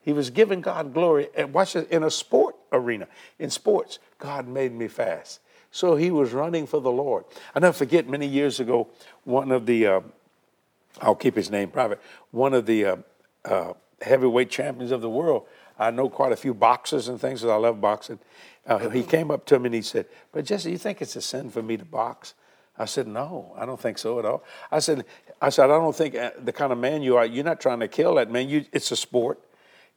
He was giving God glory. And watch this in a sport arena. In sports, God made me fast. So he was running for the Lord. I never forget many years ago, one of the uh, I'll keep his name private. One of the uh, uh, heavyweight champions of the world. I know quite a few boxers and things because I love boxing. Uh, he came up to me and he said, "But Jesse, you think it's a sin for me to box?" I said, "No, I don't think so at all." I said, "I said I don't think uh, the kind of man you are. You're not trying to kill that man. You, it's a sport.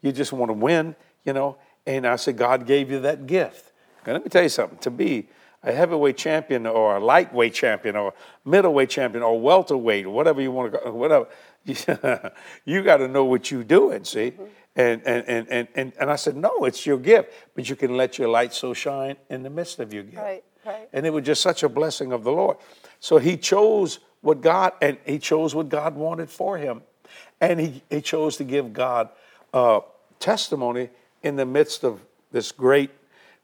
You just want to win, you know." And I said, "God gave you that gift." And let me tell you something. To be a heavyweight champion or a lightweight champion or middleweight champion or welterweight or whatever you want to go, whatever, you got to know what you're doing, see? And, and, and, and, and, and I said, no, it's your gift, but you can let your light so shine in the midst of your gift. Right, right. And it was just such a blessing of the Lord. So he chose what God, and he chose what God wanted for him. And he, he chose to give God uh, testimony in the midst of this great,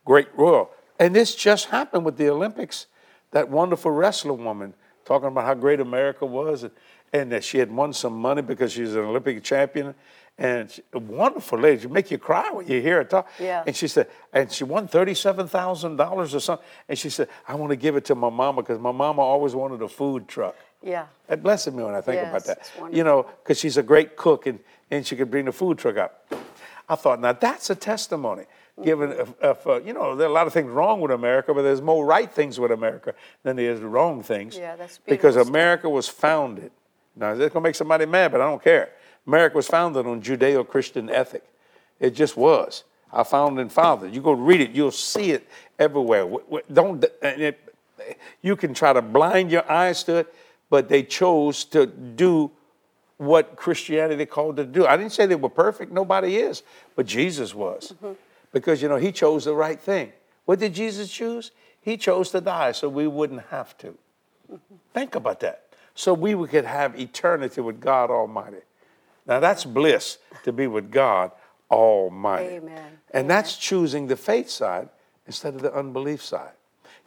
great world. And this just happened with the Olympics. That wonderful wrestler woman talking about how great America was and, and that she had won some money because she was an Olympic champion. And she, a wonderful lady. She make you cry when you hear her talk. Yeah. And she said, and she won thirty-seven thousand dollars or something. And she said, I want to give it to my mama because my mama always wanted a food truck. Yeah. That blesses me when I think about that. You know, because she's a great cook and, and she could bring the food truck up. I thought, now that's a testimony. Given, if, if, uh, you know, there are a lot of things wrong with America, but there's more right things with America than there is wrong things. Yeah, that's Because. America was founded. Now, it's going to make somebody mad, but I don't care. America was founded on Judeo Christian ethic. It just was. Our founding fathers. You go read it, you'll see it everywhere. Don't, and it, you can try to blind your eyes to it, but they chose to do what Christianity called to do. I didn't say they were perfect, nobody is, but Jesus was. Because, you know, he chose the right thing. What did Jesus choose? He chose to die so we wouldn't have to. Think about that. So we could have eternity with God Almighty. Now that's bliss to be with God Almighty. Amen. And that's choosing the faith side instead of the unbelief side.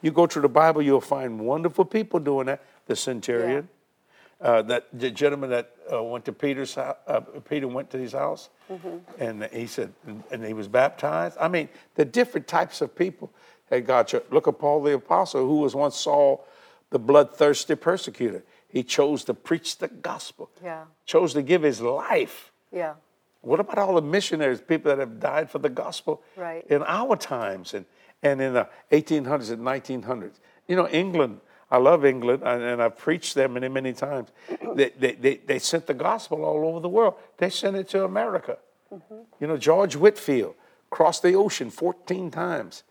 You go through the Bible, you'll find wonderful people doing that. The centurion, uh, that the gentleman that uh, went to Peter's house, uh, Peter went to his house, and he said, and he was baptized. I mean, the different types of people that God chose. Look at Paul the apostle, who was once Saul, the bloodthirsty persecutor. He chose to preach the gospel. Yeah. Chose to give his life. Yeah. What about all the missionaries, people that have died for the gospel Right. in our times and, and in the 1800s and 1900s? You know, England, I love England, and, and I've preached there many, many times. They, they, they, they sent the gospel all over the world, they sent it to America. Mm-hmm. You know, George Whitefield crossed the ocean 14 times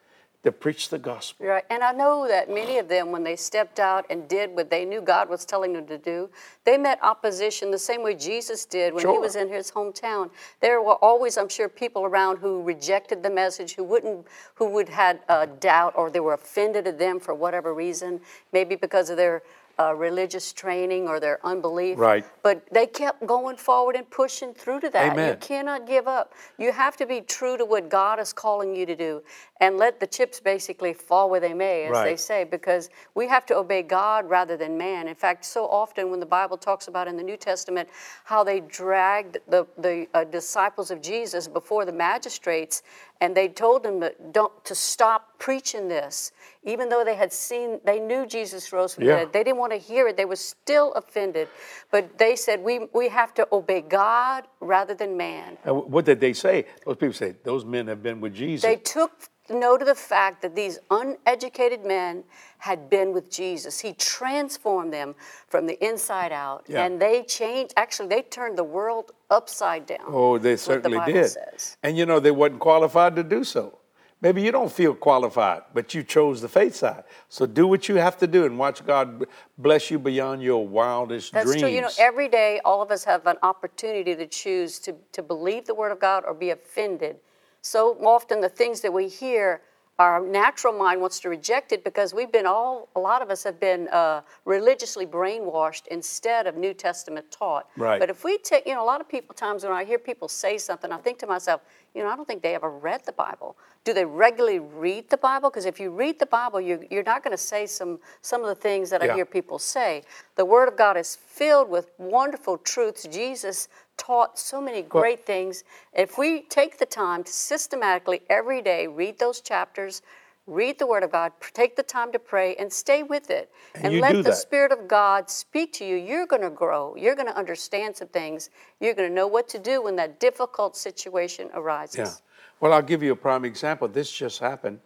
to preach the gospel. Right. And I know that many of them, when they stepped out and did what they knew God was telling them to do, they met opposition the same way Jesus did when he was in his hometown. There were always, I'm sure, people around who rejected the message, who wouldn't, who would had a doubt or they were offended at them for whatever reason, maybe because of their uh, religious training or their unbelief. Right. But they kept going forward and pushing through to that. You cannot give up. You have to be true to what God is calling you to do and let the chips basically fall where they may, as they say, because we have to obey God rather than man. In fact, so often when the Bible talks about in the New Testament how they dragged the, the uh, disciples of Jesus before the magistrates and they told them don't, to stop preaching this, even though they had seen, they knew Jesus rose from the dead. They didn't want to hear it. They were still offended. But they said, we, we have to obey God rather than man. And what did they say? Those people say, those men have been with Jesus. They took note of the fact that these uneducated men had been with Jesus. He transformed them from the inside out. Yeah. And they changed, actually, they turned the world upside down. Oh, they the certainly Bible did. says. And you know, they wasn't qualified to do so. Maybe you don't feel qualified, but you chose the faith side. So do what you have to do and watch God bless you beyond your wildest That's dreams. true. You know, every day all of us have an opportunity to choose to, to believe the Word of God or be offended. So often the things that we hear, our natural mind wants to reject it because we've been all, a lot of us have been uh, religiously brainwashed instead of New Testament taught. Right. But if we take, you know, a lot of people, times when I hear people say something, I think to myself, you know, I don't think they ever read the Bible. Do they regularly read the Bible? Because if you read the Bible, you're, you're not going to say some, some of the things that I hear people say. The Word of God is filled with wonderful truths. Jesus taught so many great things. If we take the time to systematically every day read those chapters, read the Word of God, take the time to pray, and stay with it, And and, let the that. Spirit of God speak to you, you're going to grow. You're going to understand some things. You're going to know what to do when that difficult situation arises. Yeah. Well, I'll give you a prime example. This just happened,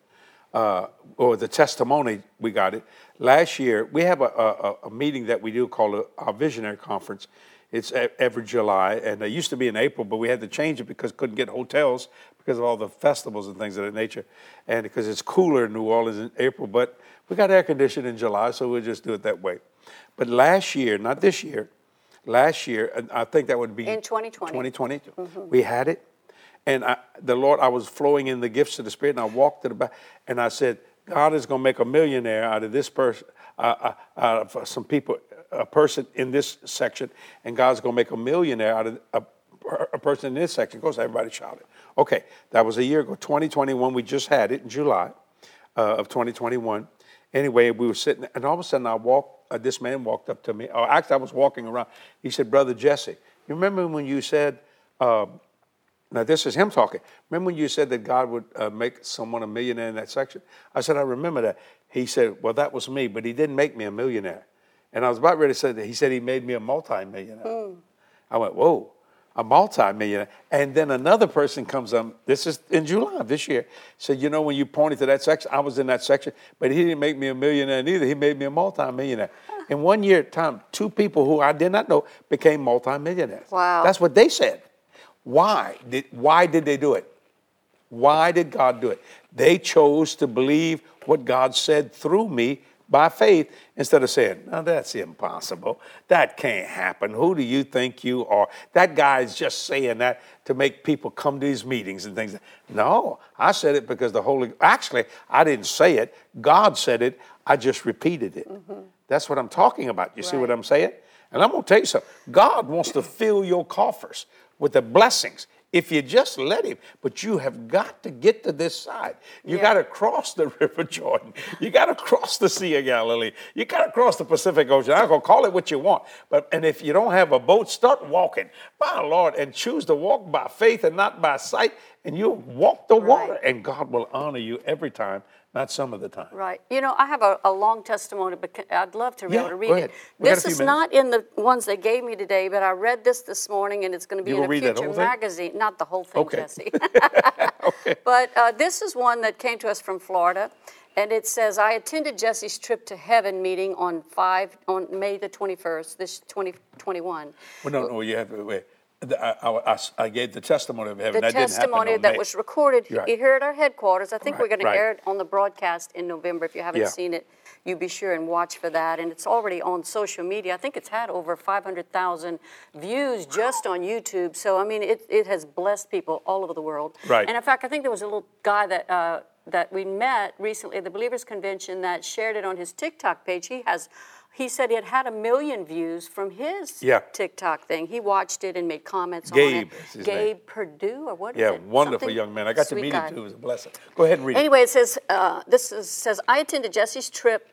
uh, or the testimony, we got it. Last year, we have a, a, a meeting that we do called a, our Visionary Conference. It's every July, and it used to be in April, but we had to change it because couldn't get hotels because of all the festivals and things of that nature, and because it's cooler in New Orleans in April. But we got air conditioning in July, so we'll just do it that way. But last year, not this year, last year, and I think that would be In 2020. 2020, we had it. And I, the Lord, I was flowing in the gifts of the Spirit, and I walked to the back, and I said, God is going to make a millionaire out of this person, uh, uh, out of some people, a person in this section, and God's going to make a millionaire out of a, a person in this section. Of course, everybody shouted. Okay, that was a year ago, 2021. We just had it in July uh, of 2021. Anyway, we were sitting, and all of a sudden, I walked. Uh, this man walked up to me. Or actually, I was walking around. He said, "Brother Jesse, you remember when you said?" Uh, now, this is him talking. Remember when you said that God would uh, make someone a millionaire in that section? I said, I remember that. He said, Well, that was me, but he didn't make me a millionaire. And I was about ready to say that. He said he made me a multimillionaire. I went, Whoa. a multi-millionaire. And then another person comes up, this is in July of this year, said, you know, when you pointed to that section, I was in that section, but he didn't make me a millionaire neither. He made me a multi-millionaire. In one year time, two people who I did not know became multi-millionaires. Wow. That's what they said. Why did, why did they do it? Why did God do it? They chose to believe what God said through me by faith instead of saying, no, that's impossible. That can't happen. Who do you think you are? That guy's just saying that to make people come to these meetings and things. No, I said it because the Holy, actually, I didn't say it. God said it. I just repeated it. Mm-hmm. That's what I'm talking about. You right. see what I'm saying? And I'm going to tell you something. God wants to fill your coffers with the blessings if you just let him. But you have got to get to this side. You yeah. got to cross the River Jordan. You got to cross the Sea of Galilee. You got to cross the Pacific Ocean. I'm going to call it what you want. But and if you don't have a boat, start walking. My Lord, and choose to walk by faith and not by sight. And you'll walk the water, right. and God will honor you every time not some of the time. Right. You know, I have a, a long testimony, but I'd love to be yeah, able to read it. This is not in the ones they gave me today, but I read this this morning, and it's going to be you in a future magazine. Not the whole thing, okay. Jesse. okay. But uh, this is one that came to us from Florida. And it says, I attended Jesse's trip to heaven meeting on five on May the 21st, this 2021. Well, no, no, you have to wait. I, I, I, gave the testimony of heaven. The that testimony that May. was recorded right. here at our headquarters. I think right, we're going right. to air it on the broadcast in November. If you haven't yeah. seen it, you be sure and watch for that. And it's already on social media. I think it's had over 500,000 views just on YouTube. So, I mean, it, it has blessed people all over the world. Right. And in fact, I think there was a little guy that. Uh, that we met recently at the Believers Convention that shared it on his TikTok page. He has he said it had a million views from his yeah. TikTok thing. He watched it and made comments Gabe, on it. Gabe name. Purdue or what? Yeah, it? wonderful Something young man. I got to meet guy. him too. It was a blessing. Go ahead and read it. anyway, it. it says uh, this is, says I attended Jesse's trip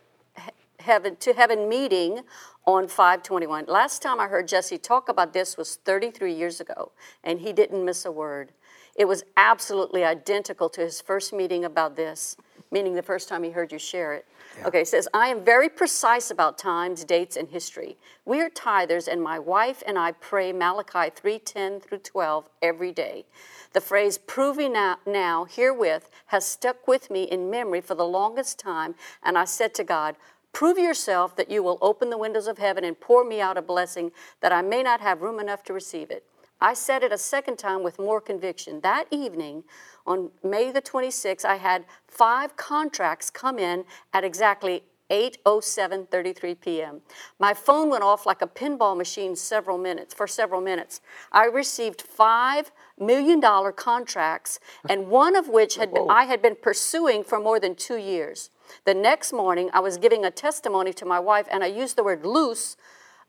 heaven to heaven meeting on 521. Last time I heard Jesse talk about this was 33 years ago, and he didn't miss a word. It was absolutely identical to his first meeting about this, meaning the first time he heard you share it. Yeah. Okay, says, I am very precise about times, dates, and history. We are tithers, and my wife and I pray Malachi 3:10 through 12 every day. The phrase proving now herewith has stuck with me in memory for the longest time, and I said to God, Prove yourself that you will open the windows of heaven and pour me out a blessing that I may not have room enough to receive it. I said it a second time with more conviction. That evening, on May the 26th, I had five contracts come in at exactly 8:07:33 p.m. My phone went off like a pinball machine several minutes for several minutes. I received five million dollar contracts, and one of which had been, I had been pursuing for more than two years. The next morning, I was giving a testimony to my wife, and I used the word loose.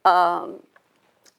Um,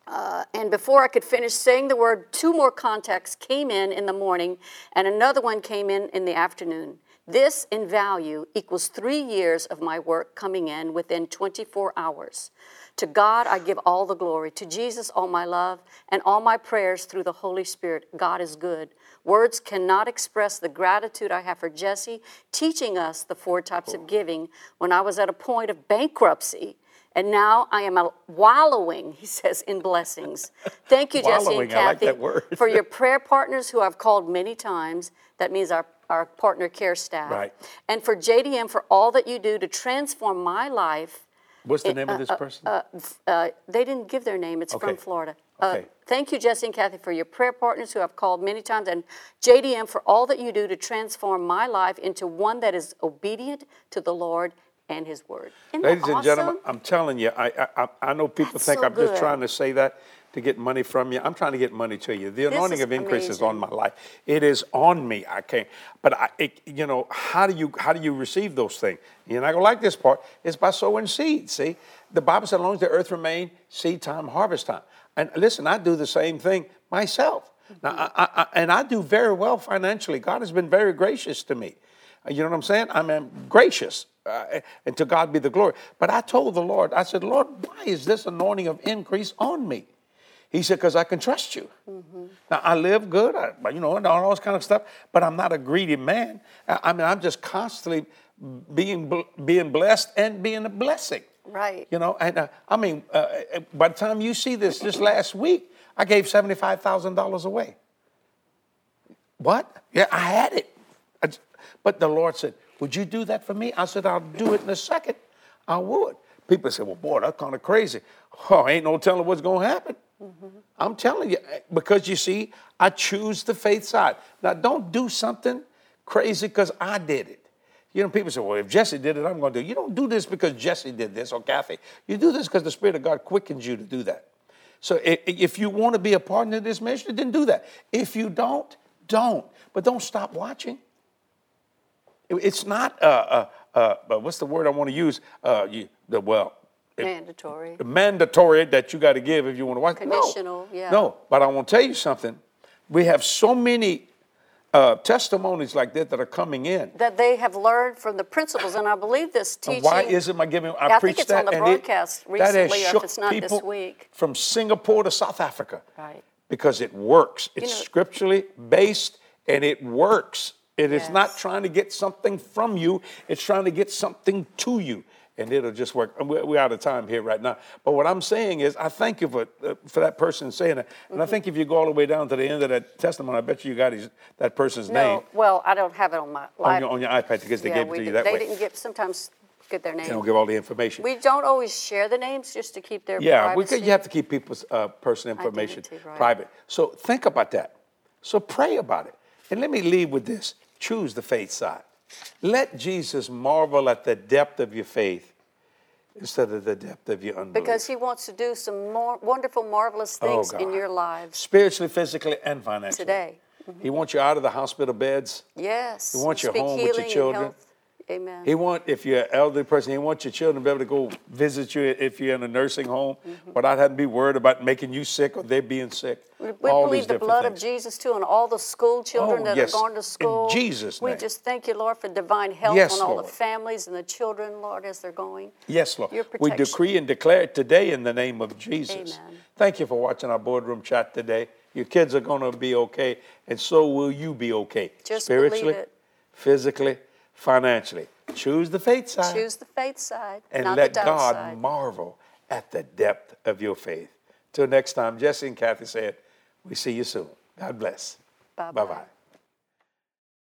uh, and before I could finish saying the word, two more contacts came in in the morning, and another one came in in the afternoon. This, in value, equals three years of my work coming in within 24 hours. To God, I give all the glory. To Jesus, all my love, and all my prayers through the Holy Spirit. God is good. Words cannot express the gratitude I have for Jesse teaching us the four types of giving when I was at a point of bankruptcy and now I am wallowing, he says, in blessings. Thank you, Jesse and Kathy, like for your prayer partners who I've called many times. That means our, our partner care staff. Right. And for JDM for all that you do to transform my life. What's the name uh, of this uh, person? Uh, uh, they didn't give their name. It's okay. from Florida. Uh, okay. thank you, Jesse and Kathy, for your prayer partners who I've called many times, and JDM for all that you do to transform my life into one that is obedient to the Lord and His Word. Ladies awesome? and gentlemen, I'm telling you, I, I, I know people That's think so I'm good. just trying to say that to get money from you. I'm trying to get money to you. The anointing of increase is on my life. It is on me. I can't. But I, it, you know, how do you how do you receive those things? You're not gonna like this part. It's by sowing seed. See, the Bible said, "As long as the earth remain, seed time, harvest time." And listen, I do the same thing myself. Now, I, I, and I do very well financially. God has been very gracious to me. You know what I'm saying? I mean, gracious. Uh, and to God be the glory. But I told the Lord, I said, Lord, why is this anointing of increase on me? He said, because I can trust you. Mm-hmm. Now, I live good, I, you know, and all this kind of stuff, but I'm not a greedy man. I, I mean, I'm just constantly being, being blessed and being a blessing. Right. You know, and uh, I mean, uh, by the time you see this, this last week, I gave $75,000 away. What? Yeah, I had it. But the Lord said, Would you do that for me? I said, I'll do it in a second. I would. People say, Well, boy, that's kind of crazy. Oh, ain't no telling what's going to happen. I'm telling you, eh, because you see, I choose the faith side. Now, don't do something crazy because I did it. You know, people say, well, if Jesse did it, I'm going to do it. You don't do this because Jesse did this or Kathy. You do this because the Spirit of God quickens you to do that. So if you want to be a partner in this ministry, then do that. If you don't, don't. But don't stop watching. It- It's not, uh, uh, uh, uh, what's the word I want to use? Uh, you, the, well, Mandatory. mandatory that you got to give if you want to watch. No. Conditional, yeah. No, but I want to tell you something. We have so many uh, testimonies like that that are coming in. That they have learned from the principles, and I believe this teaching. Why isn't my giving? I, I think it's that, on the it- broadcast has recently, or if it's not this week. From Singapore to South Africa, Right. Because it works. It's know- scripturally based, and it works. It is not trying to get something from you; it's trying to get something to you, and it'll just work. We're, we're out of time here right now, but what I'm saying is, I thank you for uh, for that person saying that, and I Mm-hmm. think if you go all the way down to the end of that testimony, I bet you you got his, that person's name No, well, I don't have it on my on your, on your iPad because they yeah, gave it we to you did- that they way. didn't give, sometimes get their names. They don't give all the information. We don't always share the names just to keep their Yeah, we privacy. could, you have to keep people's uh, personal information Identity, right. private. So think about that. So pray about it. And let me leave with this choose the faith side. Let Jesus marvel at the depth of your faith instead of the depth of your unbelief. Because he wants to do some more wonderful, marvelous Oh, things in your lives Spiritually, physically, and financially. today. He wants you out of the hospital beds. Yes. He wants you home with your children. health. Amen. He want if you're an elderly person, he wants your children to be able to go visit you if you're in a nursing home mm-hmm. without having to be worried about making you sick or they being sick. We we believe the blood things. of Jesus too, and all the school children Oh, that yes. are going to school. In. Jesus' We just thank you, Lord, for divine health Yes, on all Lord. the families and the children, Lord, as they're going. Yes, Lord. Your We decree and declare it today in the name of Jesus. Amen. Thank you for watching our boardroom chat today. Your kids are going to be okay, and so will you be okay. Just Spiritually, it. physically, financially. Choose the faith side Choose the faith side, and not let the doubt God side. marvel at the depth of your faith. Till next time, Jesse and Kathy said, we see you soon. God bless. Bye-bye. Bye-bye.